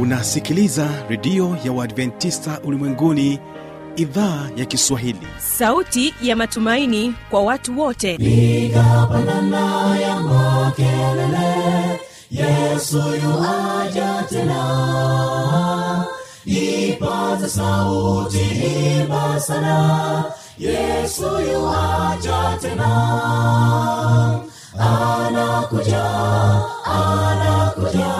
unasikiliza redio ya uadventista ulimwenguni idhaa ya kiswahili. Sauti ya matumaini kwa watu wote. Igapanana ya makelele yesu yuaja tena. Ipata sauti himba sana yesu yuaja tena. Anakuja anakuja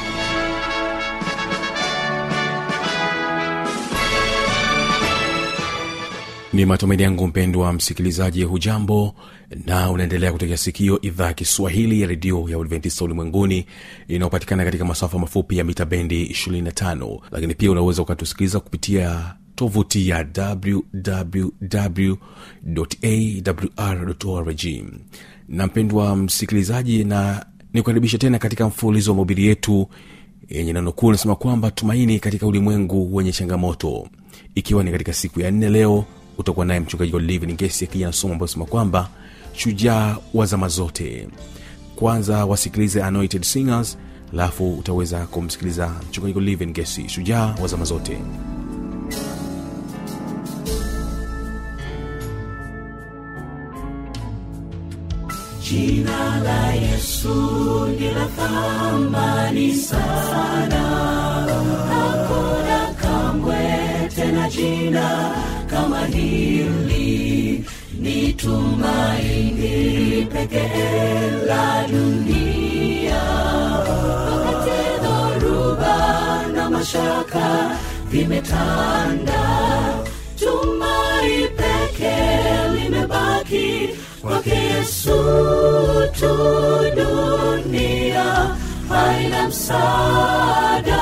ni matumaini yangu mpendwa msikilizaji hujambo na unaendelea kutegea sikio idhaa ya kiswahili ya redio ya uadventista ulimwenguni inayopatikana katika masafa mafupi ya mita bendi 25 lakini pia unaweza ukatusikiliza kupitia tovuti ya wwwawr na mpendwa msikilizaji na nikukaribisha tena katika mfululizo wa mobili yetu yenye neno kuu nasema kwamba tumaini katika ulimwengu wenye changamoto. Ikiwa ni katika siku ya nne leo utakuwa naye mchungaji olivin gesi akija na somo ambayo sema kwamba shujaa wa zama zote. Kwanza wasikilize anointed singers alafu utaweza kumsikiliza mchungaji olivin gesi shujaa wa zama zote. Jina la Yesu ni la sana, hakuna kamwe tena jina kama hili. Ni tumaini pekee la dunia, wakati dhoruba na mashaka vimetanda, tumai pekee limebaki kwake Yesu tu. Dunia haina msaada,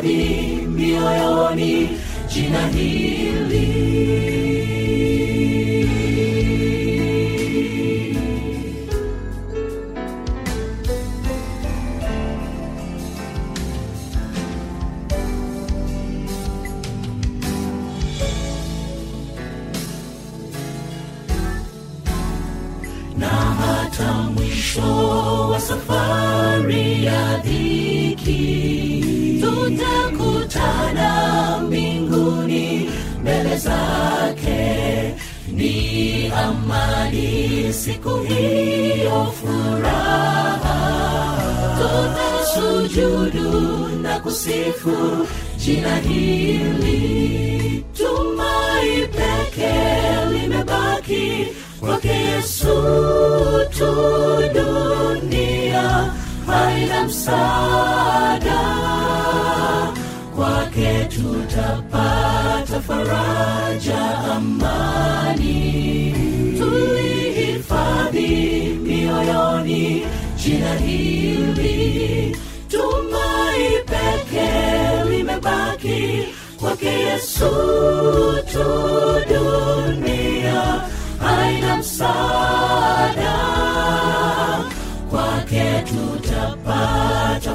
tulihifadhi mioyoni jina hili. mwisho wa safari ya dhiki tutakutana mbinguni mbele zake ni amani siku hiyo furaha. Tutasujudu na kusifu jina hili. Tumai peke limebaki kwake yesu tu. Dunia haina msaada kwake tutapata faraja amani. Tulihifadhi mioyoni jina hili. Tumai pekee limebaki kwake yesu tu dunia. Haina msaada kwake tutapata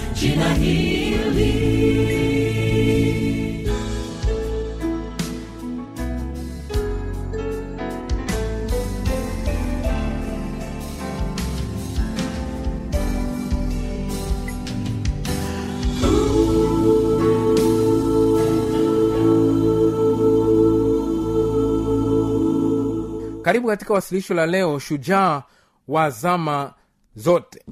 jina hili. Karibu katika wasilisho la leo, shujaa wa zama zote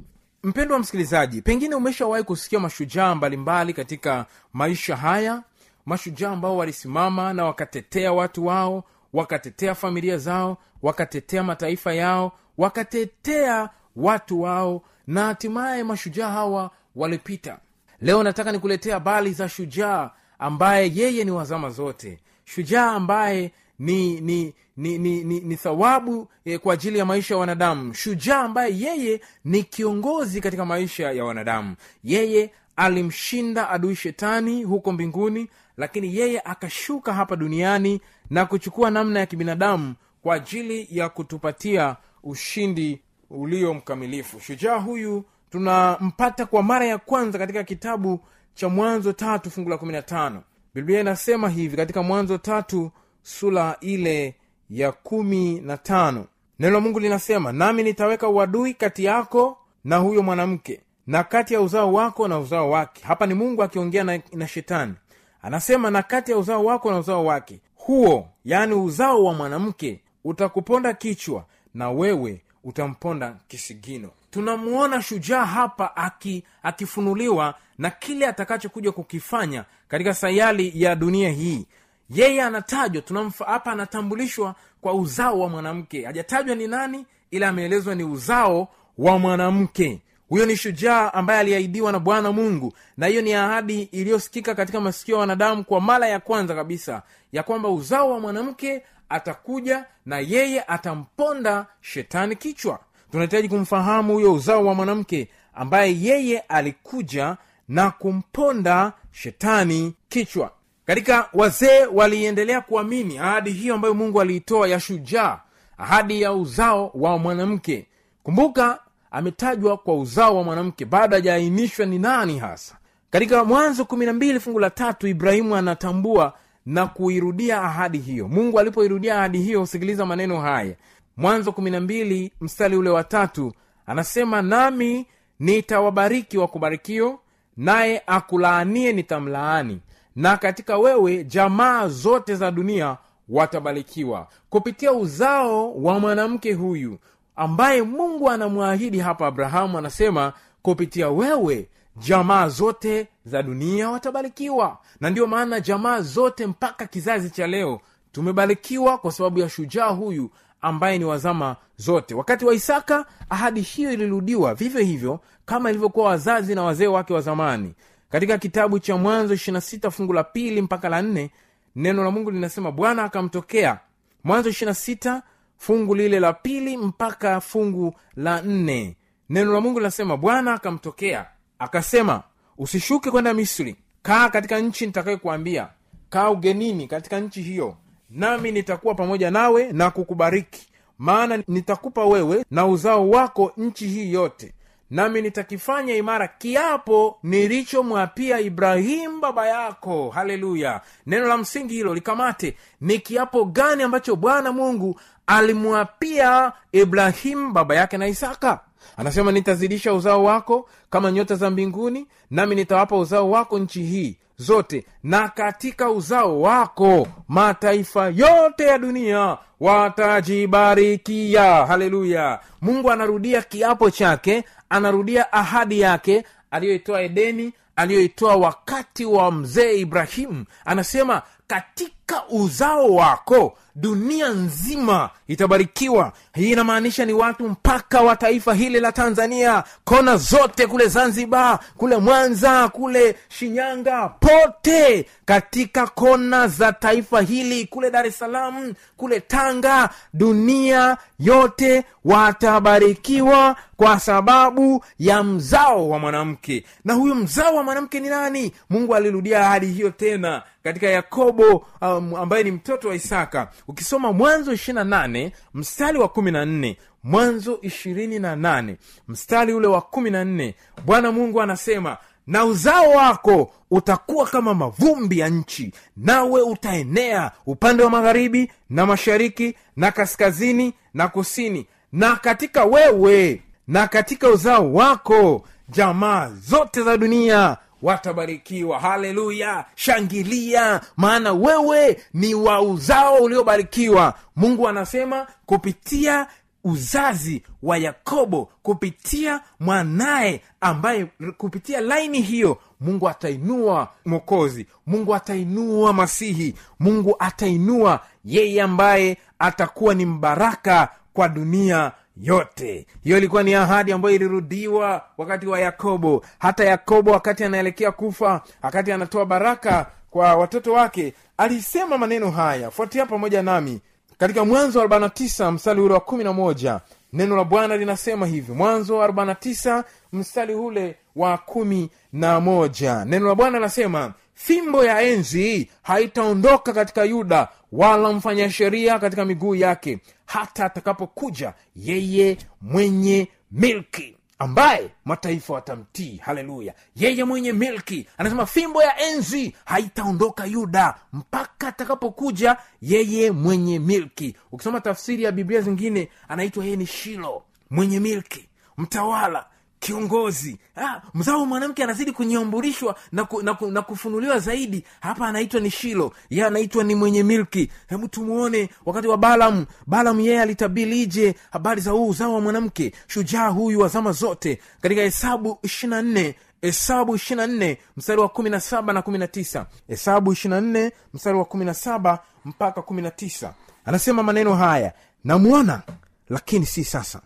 mpendwa msikilizaji pengine umeshawahi kusikia mashujaa mbalimbali katika maisha haya? Mashujaa ambao walisimama na wakatetea watu wao wakatetea familia zao wakatetea mataifa yao wakatetea watu wao na hatimaye mashujaa hawa walipita. Leo nataka nikuletea habari za shujaa ambaye yeye ni wazama zote. Shujaa ambaye ni ni ni ni, ni, ni thawabu eh, kwa ajili ya maisha ya wanadamu. Shujaa ambaye yeye ni kiongozi katika maisha ya wanadamu. Yeye alimshinda adui shetani huko mbinguni lakini yeye akashuka hapa duniani na kuchukua namna ya kibinadamu kwa ajili ya kutupatia ushindi ulio mkamilifu. Shujaa huyu tunampata kwa mara ya kwanza katika kitabu cha mwanzo tatu fungu la kumi na tano. Biblia inasema hivi katika mwanzo tatu sula ile ya kumi na tano. Neno la mungu linasema nami nitaweka uadui kati yako na huyo mwanamke na kati ya uzao wako na uzao wake. Hapa ni mungu akiongea na, na shetani. Anasema na kati ya uzao wako na uzao wake huo yaani uzao wa mwanamke utakuponda kichwa na wewe utamponda kisigino. Tunamuona shujaa hapa aki, akifunuliwa na kile atakachokuja kukifanya katika sayali ya dunia hii yeye anatajwa tunamfa hapa anatambulishwa kwa uzao wa mwanamke. Hajatajwa ni nani ila ameelezwa ni uzao wa mwanamke. Huyo ni shujaa ambaye aliahidiwa na bwana mungu na hiyo ni ahadi iliyosikika katika masikio ya wanadamu kwa mara ya kwanza kabisa ya kwamba uzao wa mwanamke atakuja na yeye atamponda shetani kichwa. Tunahitaji kumfahamu huyo uzao wa mwanamke ambaye yeye alikuja na kumponda shetani kichwa katika wazee waliendelea kuamini ahadi hiyo ambayo mungu aliitoa ya shujaa ahadi ya uzao wa mwanamke. Kumbuka ametajwa kwa uzao wa mwanamke bado hajaainishwa ni nani hasa. Katika mwanzo kumi na mbili fungu la tatu ibrahimu anatambua na kuirudia ahadi hiyo. Mungu alipoirudia ahadi hiyo husikiliza maneno haya. Mwanzo kumi na mbili mstari ule wa tatu anasema nami nitawabariki wakubarikio naye akulaanie nitamlaani na katika wewe jamaa zote za dunia watabarikiwa kupitia uzao wa mwanamke huyu ambaye mungu anamwahidi hapa abrahamu anasema kupitia wewe jamaa zote za dunia watabarikiwa. Na ndiyo maana jamaa zote mpaka kizazi cha leo tumebarikiwa kwa sababu ya shujaa huyu ambaye ni wazama zote. Wakati wa isaka ahadi hiyo ilirudiwa vivyo hivyo kama ilivyokuwa wazazi na wazee wake wa zamani katika kitabu cha mwanzo 26 fungu la pili mpaka la nne neno la mungu linasema bwana akamtokea. Mwanzo 26 fungu lile la pili mpaka fungu la nne. Neno la mungu linasema bwana akamtokea. Akasema usishuke kwenda misri. Kaa katika nchi nitakayokuambia. Kaa ugenini katika nchi hiyo. Nami nitakuwa pamoja nawe na kukubariki. Maana nitakupa wewe na uzao wako nchi hii yote nami nitakifanya imara kiapo nilichomwapia ibrahimu baba yako. Haleluya. Neno la msingi hilo likamate. Ni kiapo gani ambacho bwana mungu alimwapia ibrahimu baba yake na isaka anasema nitazidisha uzao wako kama nyota za mbinguni nami nitawapa uzao wako nchi hii zote na katika uzao wako mataifa yote ya dunia watajibarikia. Haleluya! Mungu anarudia kiapo chake anarudia ahadi yake aliyoitoa edeni aliyoitoa wakati wa mzee ibrahimu. Anasema katika uzao wako dunia nzima itabarikiwa. Hii inamaanisha ni watu mpaka wa taifa hili la tanzania kona zote kule zanzibar kule mwanza kule shinyanga pote katika kona za taifa hili kule dar es salaam kule tanga dunia yote watabarikiwa kwa sababu ya mzao wa mwanamke. Na huyu mzao wa mwanamke ni nani? Mungu alirudia ahadi hiyo tena katika yakobo um, ambaye ni mtoto wa isaka. Ukisoma mwanzo 28 mstari wa 14 mwanzo 28 mstari ule wa 14 bwana mungu anasema na uzao wako utakuwa kama mavumbi ya nchi nawe utaenea upande wa magharibi na mashariki na kaskazini na kusini na katika wewe na katika uzao wako jamaa zote za dunia watabarikiwa. Haleluya! Shangilia maana wewe ni wa uzao uliobarikiwa. Mungu anasema kupitia uzazi wa yakobo kupitia mwanaye ambaye kupitia laini hiyo mungu atainua mwokozi. Mungu atainua masihi. Mungu atainua yeye ambaye atakuwa ni mbaraka kwa dunia yote. Hiyo ilikuwa ni ahadi ambayo ilirudiwa wakati wa yakobo. Hata yakobo wakati anaelekea kufa wakati anatoa baraka kwa watoto wake alisema maneno haya. Fuatia pamoja nami katika mwanzo wa 49 mstari ule wa 11 neno la bwana linasema hivi mwanzo wa 49 mstari ule wa kumi na moja. Neno la bwana linasema fimbo ya enzi haitaondoka katika yuda wala mfanya sheria katika miguu yake hata atakapokuja yeye mwenye milki ambaye mataifa watamtii. Haleluya! Yeye mwenye milki. Anasema fimbo ya enzi haitaondoka yuda mpaka atakapokuja yeye mwenye milki. Ukisoma tafsiri ya biblia zingine anaitwa yeye ni shilo mwenye milki mtawala kiongozi. Ah, mzao wa mwanamke anazidi kunyambulishwa na, ku, na, ku, na kufunuliwa zaidi. Hapa anaitwa ni shilo. Ye anaitwa ni mwenye milki. Hebu tumuone wakati wa balam balam yeye alitabirije habari za huu uzao wa mwanamke. Shujaa huyu wa zama zote. Katika hesabu ishirina nne hesabu ishirina nne mstari wa kumi na saba na kumi na tisa. Hesabu ishirina nne mstari wa kumi na saba mpaka kumi na tisa. Anasema maneno haya namwona lakini si sasa.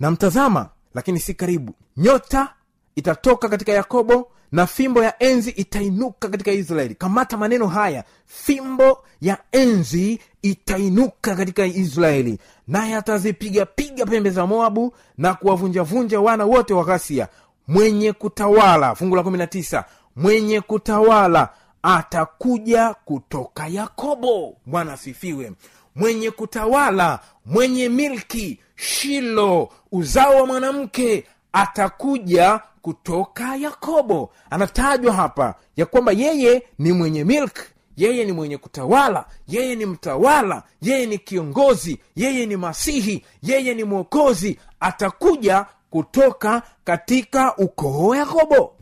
Namtazama lakini si karibu. Nyota itatoka katika yakobo na fimbo ya enzi itainuka katika israeli. Kamata maneno haya. Fimbo ya enzi itainuka katika israeli. Naye atazipigapiga pembe za moabu na kuwavunjavunja wana wote wa ghasia. Mwenye kutawala fungu la 19 mwenye kutawala atakuja kutoka yakobo. Bwana asifiwe mwenye kutawala mwenye milki shilo uzao wa mwanamke atakuja kutoka yakobo. Anatajwa hapa ya kwamba yeye ni mwenye milk yeye ni mwenye kutawala yeye ni mtawala yeye ni kiongozi yeye ni masihi yeye ni mwokozi atakuja kutoka katika ukoo wa yakobo.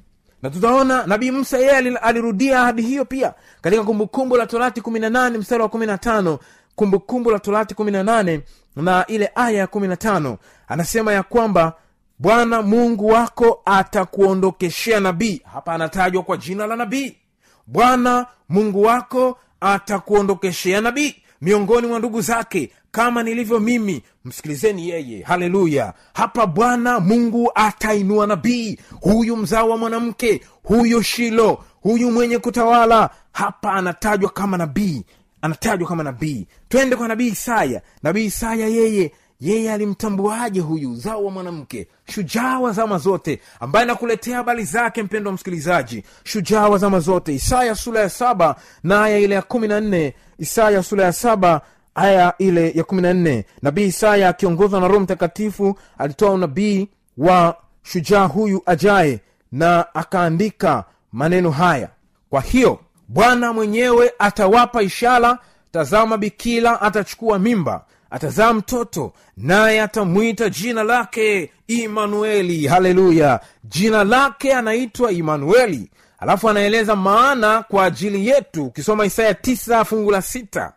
Na tutaona nabii musa yeye alirudia ahadi hiyo pia katika kumbukumbu la torati 18 mstari wa 15 kumbukumbu la torati 18 na ile aya ya 15 anasema ya kwamba bwana mungu wako atakuondokeshea nabii. Hapa anatajwa kwa jina la nabii. Bwana mungu wako atakuondokeshea nabii miongoni mwa ndugu zake kama nilivyo mimi. Msikilizeni yeye. Haleluya. Hapa bwana mungu atainua nabii. Huyu mzao wa mwanamke huyu shilo huyu mwenye kutawala. Hapa anatajwa kama nabii anatajwa kama nabii. Twende kwa nabii isaya. Nabii isaya yeye yeye alimtambuaje huyu zao wa mwanamke? Shujaa wa zama zote ambaye nakuletea habari zake mpendo wa msikilizaji. Shujaa wa zama zote. Isaya sura ya saba na aya ile ya kumi na nne. Isaya sura ya saba aya ile ya kumi na nne. Nabii isaya akiongozwa na roho mtakatifu alitoa unabii wa shujaa huyu ajaye na akaandika maneno haya. Kwa hiyo bwana mwenyewe atawapa ishara tazama bikila atachukua mimba atazaa mtoto naye atamwita jina lake imanueli. Haleluya! Jina lake anaitwa imanueli. Alafu anaeleza maana kwa ajili yetu. Ukisoma isaya tisa fungu la sita.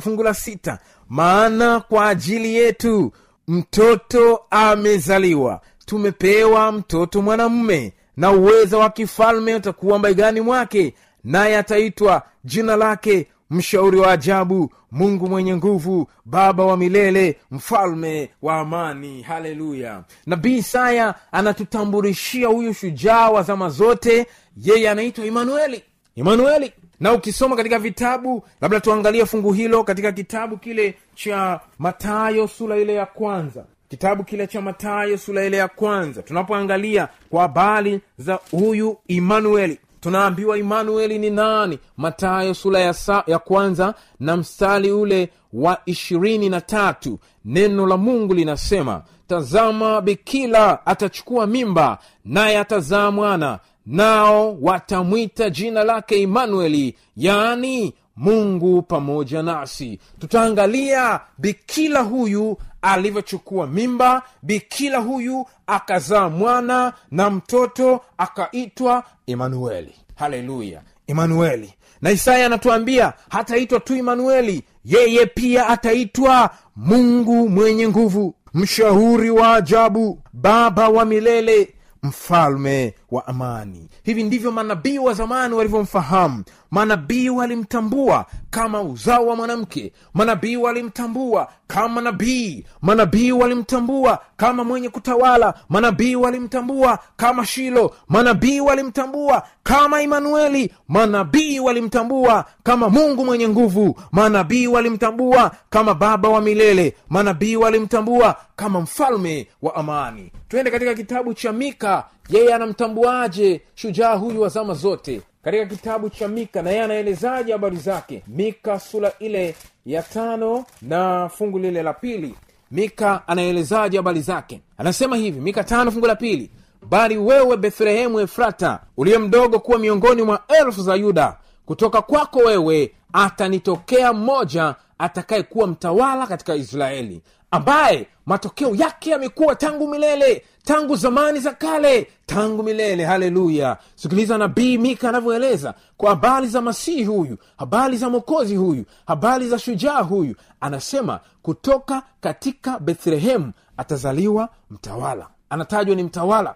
Fungu la sita. Maana kwa ajili yetu mtoto amezaliwa. Tumepewa mtoto mwanamume. Na uweza wa kifalme utakuwa mbaigani mwake naye ataitwa jina lake mshauri wa ajabu mungu mwenye nguvu baba wa milele mfalme wa amani. Haleluya. Nabii isaya anatutambulishia huyu shujaa wa zama zote. Yeye anaitwa imanueli. Imanueli. Na ukisoma katika vitabu labda tuangalie fungu hilo katika kitabu kile cha matayo sura ile ya kwanza. Kitabu kile cha matayo sura ile ya kwanza. Tunapoangalia kwa habari za huyu imanueli tunaambiwa imanueli ni nani? Matayo sura ya, sa, ya kwanza na mstari ule wa ishirini na tatu. Neno la mungu linasema tazama bikila atachukua mimba naye atazaa mwana. Nao watamwita jina lake imanueli yaani mungu pamoja nasi. Tutaangalia bikila huyu alivyochukua mimba bikila huyu akazaa mwana na mtoto akaitwa emanueli. Haleluya. Emanueli. Na isaya anatuambia hataitwa tu imanueli yeye pia ataitwa mungu mwenye nguvu mshauri wa ajabu baba wa milele mfalme wa amani. Hivi ndivyo manabii wa zamani walivyomfahamu. Manabii walimtambua kama uzao wa mwanamke. Manabii walimtambua kama nabii. Manabii walimtambua kama mwenye kutawala. Manabii walimtambua kama shilo. Manabii walimtambua kama imanueli. Manabii walimtambua kama mungu mwenye nguvu. Manabii walimtambua kama baba wa milele. Manabii walimtambua kama mfalme wa amani. Twende katika kitabu cha mika yeye anamtambuaje shujaa huyu wa zama zote? Katika kitabu cha mika na yeye anaelezaje habari zake? Mika sura ile ya tano na fungu lile la pili. Mika anaelezaje habari zake? Anasema hivi mika tano fungu la pili. Bali wewe bethlehemu efrata uliye mdogo kuwa miongoni mwa elfu za yuda kutoka kwako wewe atanitokea mmoja atakayekuwa mtawala katika israeli ambaye matokeo yake yamekuwa tangu milele tangu zamani za kale tangu milele. Haleluya. Sikiliza nabii mika anavyoeleza kwa habari za masihi huyu habari za mokozi huyu habari za shujaa huyu. Anasema kutoka katika bethlehemu atazaliwa mtawala. Anatajwa ni mtawala.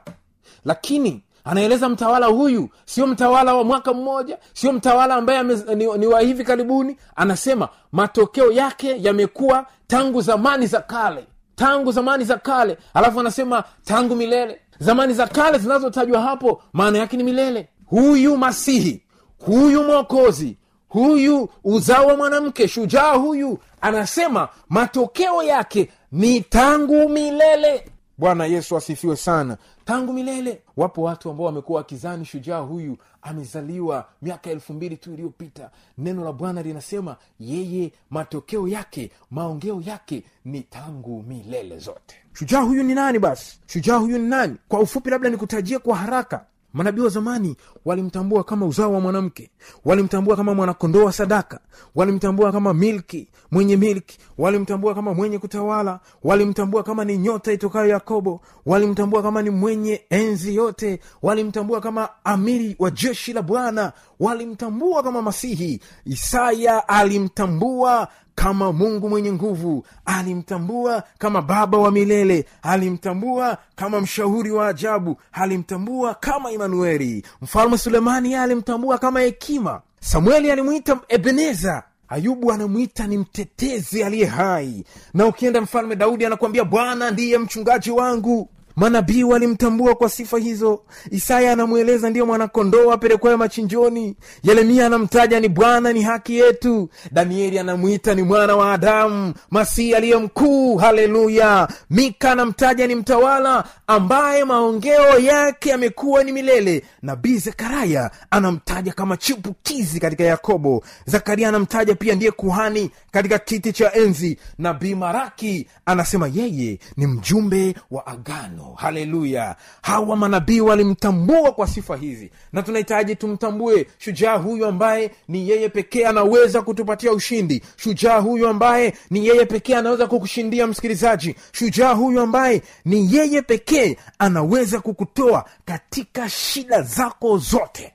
Lakini anaeleza mtawala huyu sio mtawala wa mwaka mmoja sio mtawala ambaye ni, ni wa hivi karibuni. Anasema matokeo yake yamekuwa tangu zamani za kale tangu zamani za kale. Alafu anasema tangu milele. Zamani za kale zinazotajwa hapo maana yake ni milele. Huyu masihi huyu mwokozi huyu uzao wa mwanamke shujaa huyu anasema matokeo yake ni tangu milele bwana yesu asifiwe sana. Tangu milele wapo watu ambao wamekuwa wakizani shujaa huyu. Amezaliwa miaka elfu mbili tu iliyopita. Neno la bwana linasema yeye matokeo yake maongeo yake ni tangu milele zote. Shujaa huyu ni nani basi? Shujaa huyu ni nani? Kwa ufupi labda nikutajie kwa haraka manabii wa zamani walimtambua kama uzao wa mwanamke walimtambua kama mwanakondoa wa sadaka walimtambua kama milki mwenye milki walimtambua kama mwenye kutawala walimtambua kama ni nyota itokayo yakobo walimtambua kama ni mwenye enzi yote walimtambua kama amiri wa jeshi la bwana walimtambua kama masihi. Isaya alimtambua kama mungu mwenye nguvu alimtambua kama baba wa milele alimtambua kama mshauri wa ajabu alimtambua kama imanueli. Mfalme sulemani alimtambua kama hekima. Samueli alimwita ebeneza ayubu anamwita ni mtetezi aliye hai. Na ukienda mfalme daudi anakuambia bwana ndiye mchungaji wangu manabii walimtambua kwa sifa hizo. Isaya anamweleza ndiyo mwanakondoo apelekwayo machinjoni. Yeremia anamtaja ni bwana ni haki yetu. Danieli anamwita ni mwana wa adamu masihi aliye mkuu. Haleluya! Mika anamtaja ni mtawala ambaye maongeo yake yamekuwa ni milele. Nabii zekaraya anamtaja kama chipukizi katika yakobo. Zakaria anamtaja pia ndiye kuhani katika kiti cha enzi. Nabii maraki anasema yeye ni mjumbe wa agano haleluya. Hawa manabii walimtambua kwa sifa hizi. Na tunahitaji tumtambue shujaa huyu ambaye ni yeye pekee anaweza kutupatia ushindi. Shujaa huyu ambaye ni yeye pekee anaweza kukushindia msikilizaji. Shujaa huyu ambaye ni yeye pekee anaweza kukutoa katika shida zako zote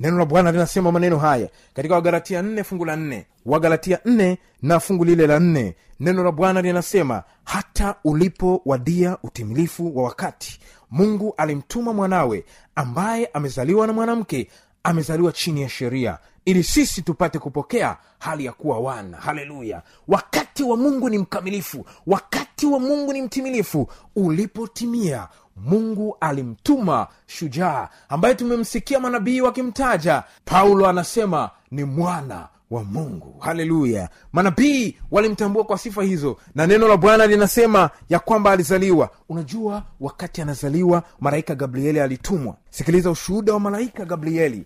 neno la bwana linasema maneno haya katika wagalatia nne fungu la nne. Wagalatia nne na fungu lile la nne. Neno la bwana linasema hata ulipowadia utimilifu wa wakati mungu alimtuma mwanawe ambaye amezaliwa na mwanamke amezaliwa chini ya sheria ili sisi tupate kupokea hali ya kuwa wana. Haleluya! Wakati wa mungu ni mkamilifu wakati wa mungu ni mtimilifu. Ulipotimia mungu alimtuma shujaa ambaye tumemsikia manabii wakimtaja. Paulo anasema ni mwana wa mungu. Haleluya! Manabii walimtambua kwa sifa hizo na neno la bwana linasema ya kwamba alizaliwa. Unajua wakati anazaliwa malaika gabrieli alitumwa. Sikiliza ushuhuda wa malaika gabrieli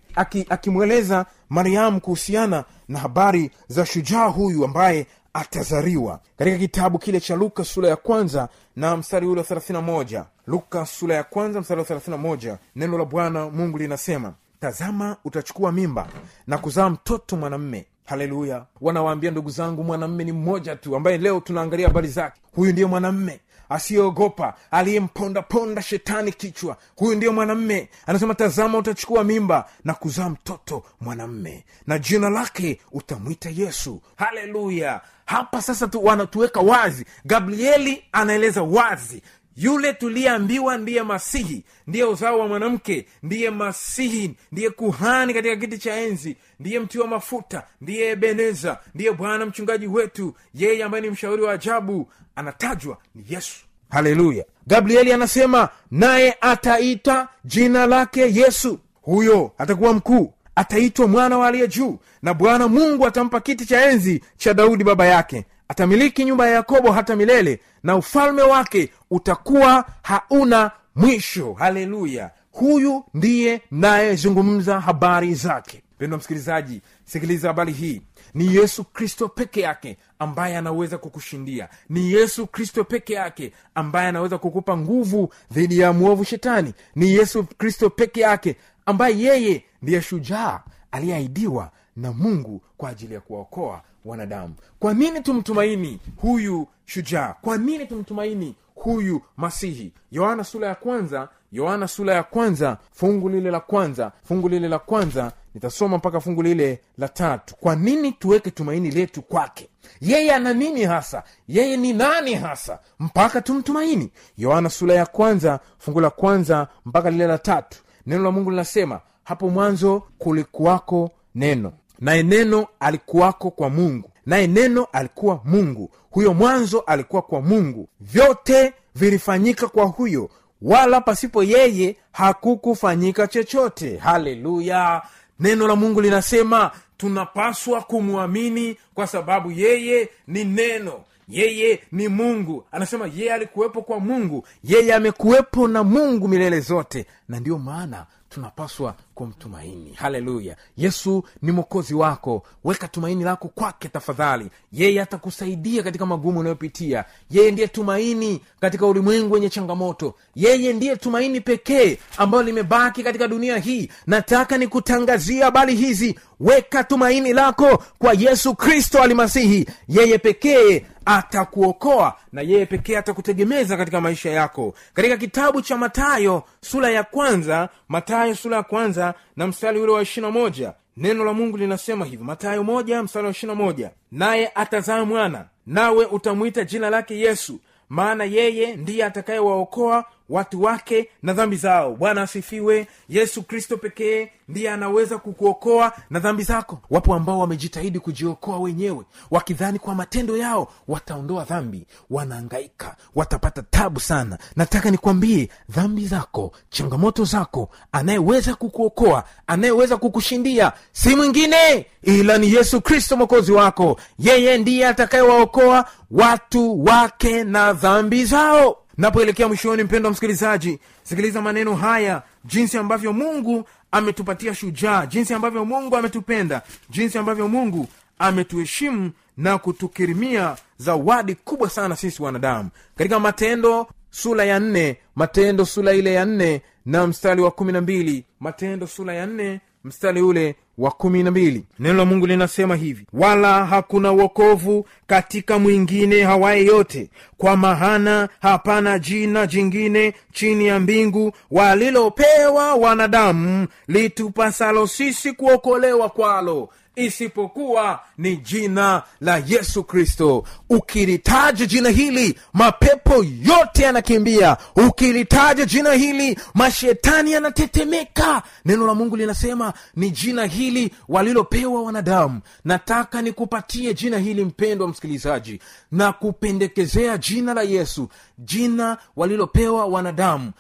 akimweleza aki mariamu kuhusiana na habari za shujaa huyu ambaye atazaliwa katika kitabu kile cha luka sura ya kwanza na mstari ule wa 31 luka sura ya kwanza mstari wa 31 neno la bwana mungu linasema tazama utachukua mimba na kuzaa mtoto mwanamme. Haleluya! Wanawaambia ndugu zangu mwanamme ni mmoja tu ambaye leo tunaangalia habari zake. Huyu ndiye mwanamme asiyeogopa aliyempondaponda shetani kichwa. Huyu ndiyo mwanamme. Anasema tazama utachukua mimba na kuzaa mtoto mwanamme na jina lake utamwita yesu. Haleluya! Hapa sasa tu wanatuweka wazi. Gabrieli anaeleza wazi yule tuliyeambiwa ndiye masihi ndiye uzao wa mwanamke ndiye masihi ndiye kuhani katika kiti cha enzi ndiye mtiwa mafuta ndiye ebeneza ndiye bwana mchungaji wetu. Yeye ambaye ni mshauri wa ajabu anatajwa ni yesu. Haleluya. Gabrieli anasema naye ataita jina lake yesu. Huyo atakuwa mkuu ataitwa mwana wa aliye juu na bwana mungu atampa kiti cha enzi cha daudi baba yake atamiliki nyumba ya yakobo hata milele na ufalme wake utakuwa hauna mwisho. Haleluya! Huyu ndiye nayezungumza habari zake. Pendwa msikilizaji sikiliza habari hii. Ni yesu kristo peke yake ambaye anaweza kukushindia. Ni yesu kristo peke yake ambaye anaweza kukupa nguvu dhidi ya mwovu shetani. Ni yesu kristo peke yake ambaye yeye ndiye shujaa aliyeahidiwa na mungu kwa ajili ya kuwaokoa wanadamu. Kwa nini tumtumaini huyu shujaa? Kwa nini tumtumaini huyu masihi? Yohana sura ya kwanza yohana sura ya kwanza fungu lile la kwanza fungu lile la kwanza nitasoma mpaka fungu lile la tatu. Kwa nini tuweke tumaini letu kwake? Yeye ana nini hasa? Yeye ni nani hasa? Mpaka tumtumaini. Yohana sura ya kwanza fungu la kwanza mpaka lile la tatu. Neno la mungu linasema hapo mwanzo kulikuwako neno naye neno alikuwako kwa mungu. Naye neno alikuwa mungu. Huyo mwanzo alikuwa kwa mungu. Vyote vilifanyika kwa huyo. Wala pasipo yeye hakukufanyika chochote. Haleluya! Neno la mungu linasema tunapaswa kumwamini kwa sababu yeye ni neno. Yeye ni mungu. Anasema yeye alikuwepo kwa mungu. Yeye amekuwepo na mungu milele zote. Na ndiyo maana tunapaswa kumtumaini. Haleluya. Yesu ni mwokozi wako. Weka tumaini lako kwake tafadhali. Yeye atakusaidia katika magumu unayopitia. Yeye ndiye tumaini katika ulimwengu wenye changamoto. Yeye ndiye tumaini pekee ambayo limebaki katika dunia hii. Nataka nikutangazia habari hizi. Weka tumaini lako kwa yesu kristo alimasihi. Yeye pekee atakuokoa na yeye pekee atakutegemeza katika maisha yako. Katika kitabu cha matayo sura ya kwanza matayo sura ya kwanza na mstari ule wa ishirina moja neno la mungu linasema hivi matayo moja mstari wa ishirina moja naye atazaa mwana nawe utamwita jina lake yesu maana yeye ndiye atakayewaokoa watu wake na dhambi zao. Bwana asifiwe. Yesu kristo pekee ndiye anaweza kukuokoa na dhambi zako. Wapo ambao wamejitahidi kujiokoa wenyewe wakidhani kwa matendo yao wataondoa dhambi wanaangaika watapata tabu sana. Nataka nikwambie dhambi zako changamoto zako anayeweza kukuokoa anayeweza kukushindia si mwingine ila ni yesu kristo mwokozi wako. Yeye ndiye atakayewaokoa watu wake na dhambi zao napoelekea mwishoni mpendo wa msikilizaji sikiliza maneno haya jinsi ambavyo mungu ametupatia shujaa jinsi ambavyo mungu ametupenda jinsi ambavyo mungu ametuheshimu na kutukirimia zawadi kubwa sana sisi wanadamu. Katika matendo sura ya nne matendo sura ile ya nne na mstari wa kumi na mbili matendo sura ya nne mstari ule wa kumi na mbili. Neno la mungu linasema hivi wala hakuna wokovu katika mwingine hawaye yote kwa mahana hapana jina jingine chini ya mbingu walilopewa wanadamu litupasalo sisi kuokolewa kwalo isipokuwa ni jina la yesu kristo. Ukilitaja jina hili mapepo yote yanakimbia. Ukilitaja jina hili mashetani yanatetemeka. Neno la mungu linasema ni jina hili walilopewa wanadamu. Nataka nikupatie jina hili mpendwa msikilizaji na kupendekezea jina la yesu jina walilopewa wanadamu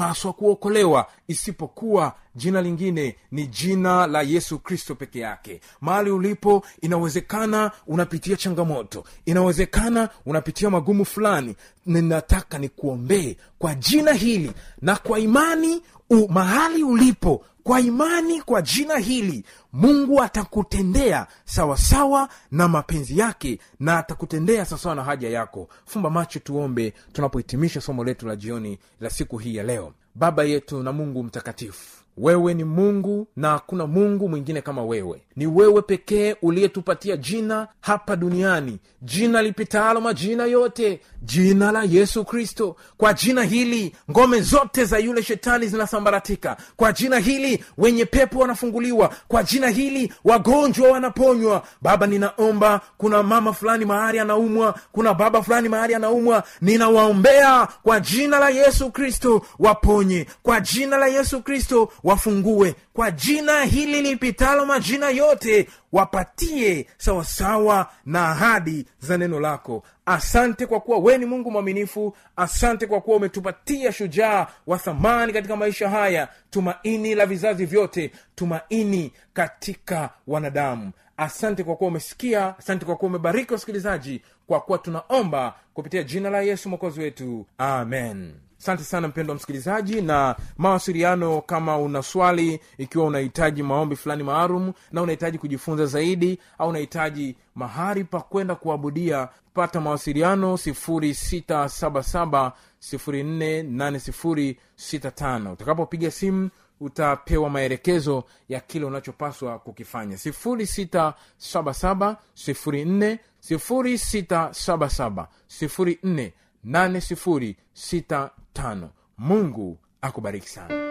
linalopaswa kuokolewa isipokuwa jina lingine ni jina la yesu kristo peke yake. Mahali ulipo inawezekana unapitia changamoto inawezekana unapitia magumu fulani ninataka nikuombee kwa jina hili na kwa imani u, mahali ulipo kwa imani kwa jina hili. Mungu atakutendea sawasawa na mapenzi yake na atakutendea sawasawa na haja yako. Fumba macho tuombe tunapohitimisha somo letu la jioni la siku hii ya leo. Baba yetu na mungu mtakatifu wewe ni mungu na hakuna mungu mwingine kama wewe. Ni wewe pekee uliyetupatia jina hapa duniani. Jina lipitalo majina yote. Jina la yesu kristo. Kwa jina hili ngome zote za yule shetani zinasambaratika. Kwa jina hili wenye pepo wanafunguliwa. Kwa jina hili wagonjwa wanaponywa. Baba ninaomba kuna mama fulani mahali anaumwa kuna baba fulani mahali anaumwa. Ninawaombea kwa jina la yesu kristo waponye. Kwa jina la yesu kristo wafungue. Kwa jina hili lipitalo majina yote wapatie sawasawa na ahadi za neno lako. Asante kwa kuwa we ni mungu mwaminifu. Asante kwa kuwa umetupatia shujaa wa thamani katika maisha haya. Tumaini la vizazi vyote tumaini katika wanadamu. Asante kwa kuwa umesikia asante kwa kuwa umebariki wasikilizaji kwa kuwa tunaomba kupitia jina la yesu mwokozi wetu. Amen asante sana mpendo wa msikilizaji na mawasiliano kama una swali ikiwa unahitaji maombi fulani maalum na unahitaji kujifunza zaidi au unahitaji mahali pa kwenda kuabudia pata mawasiliano 677 utakapopiga simu utapewa maelekezo ya kile unachopaswa kukifanya. 677 677 8065 mungu akubariki sana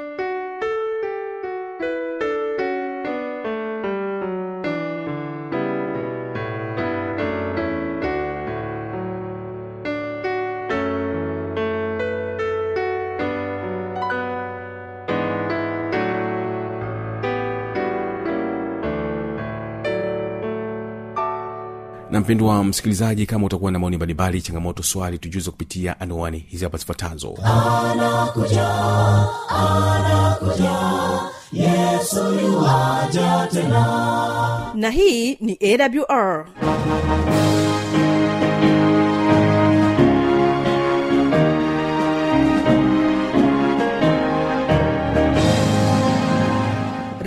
mpendwa msikilizaji kama utakuwa na maoni mbalimbali changamoto swali tujuze kupitia anuani hizi hapa zifuatazo. Yesoja tena. Na hii ni awr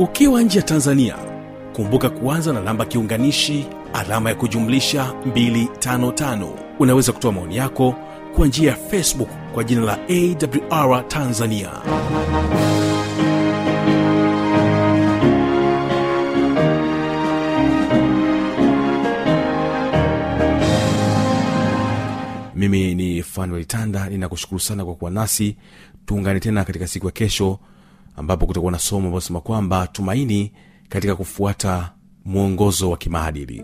ukiwa nje ya tanzania kumbuka kuanza na namba kiunganishi alama ya kujumlisha 255 unaweza kutoa maoni yako kwa njia ya facebook kwa jina la awr tanzania. Mimi ni fanuel tanda ninakushukuru sana kwa kuwa nasi. Tuungane tena katika siku ya kesho ambapo kutakuwa na somo ambaosema kwamba tumaini katika kufuata mwongozo wa kimaadili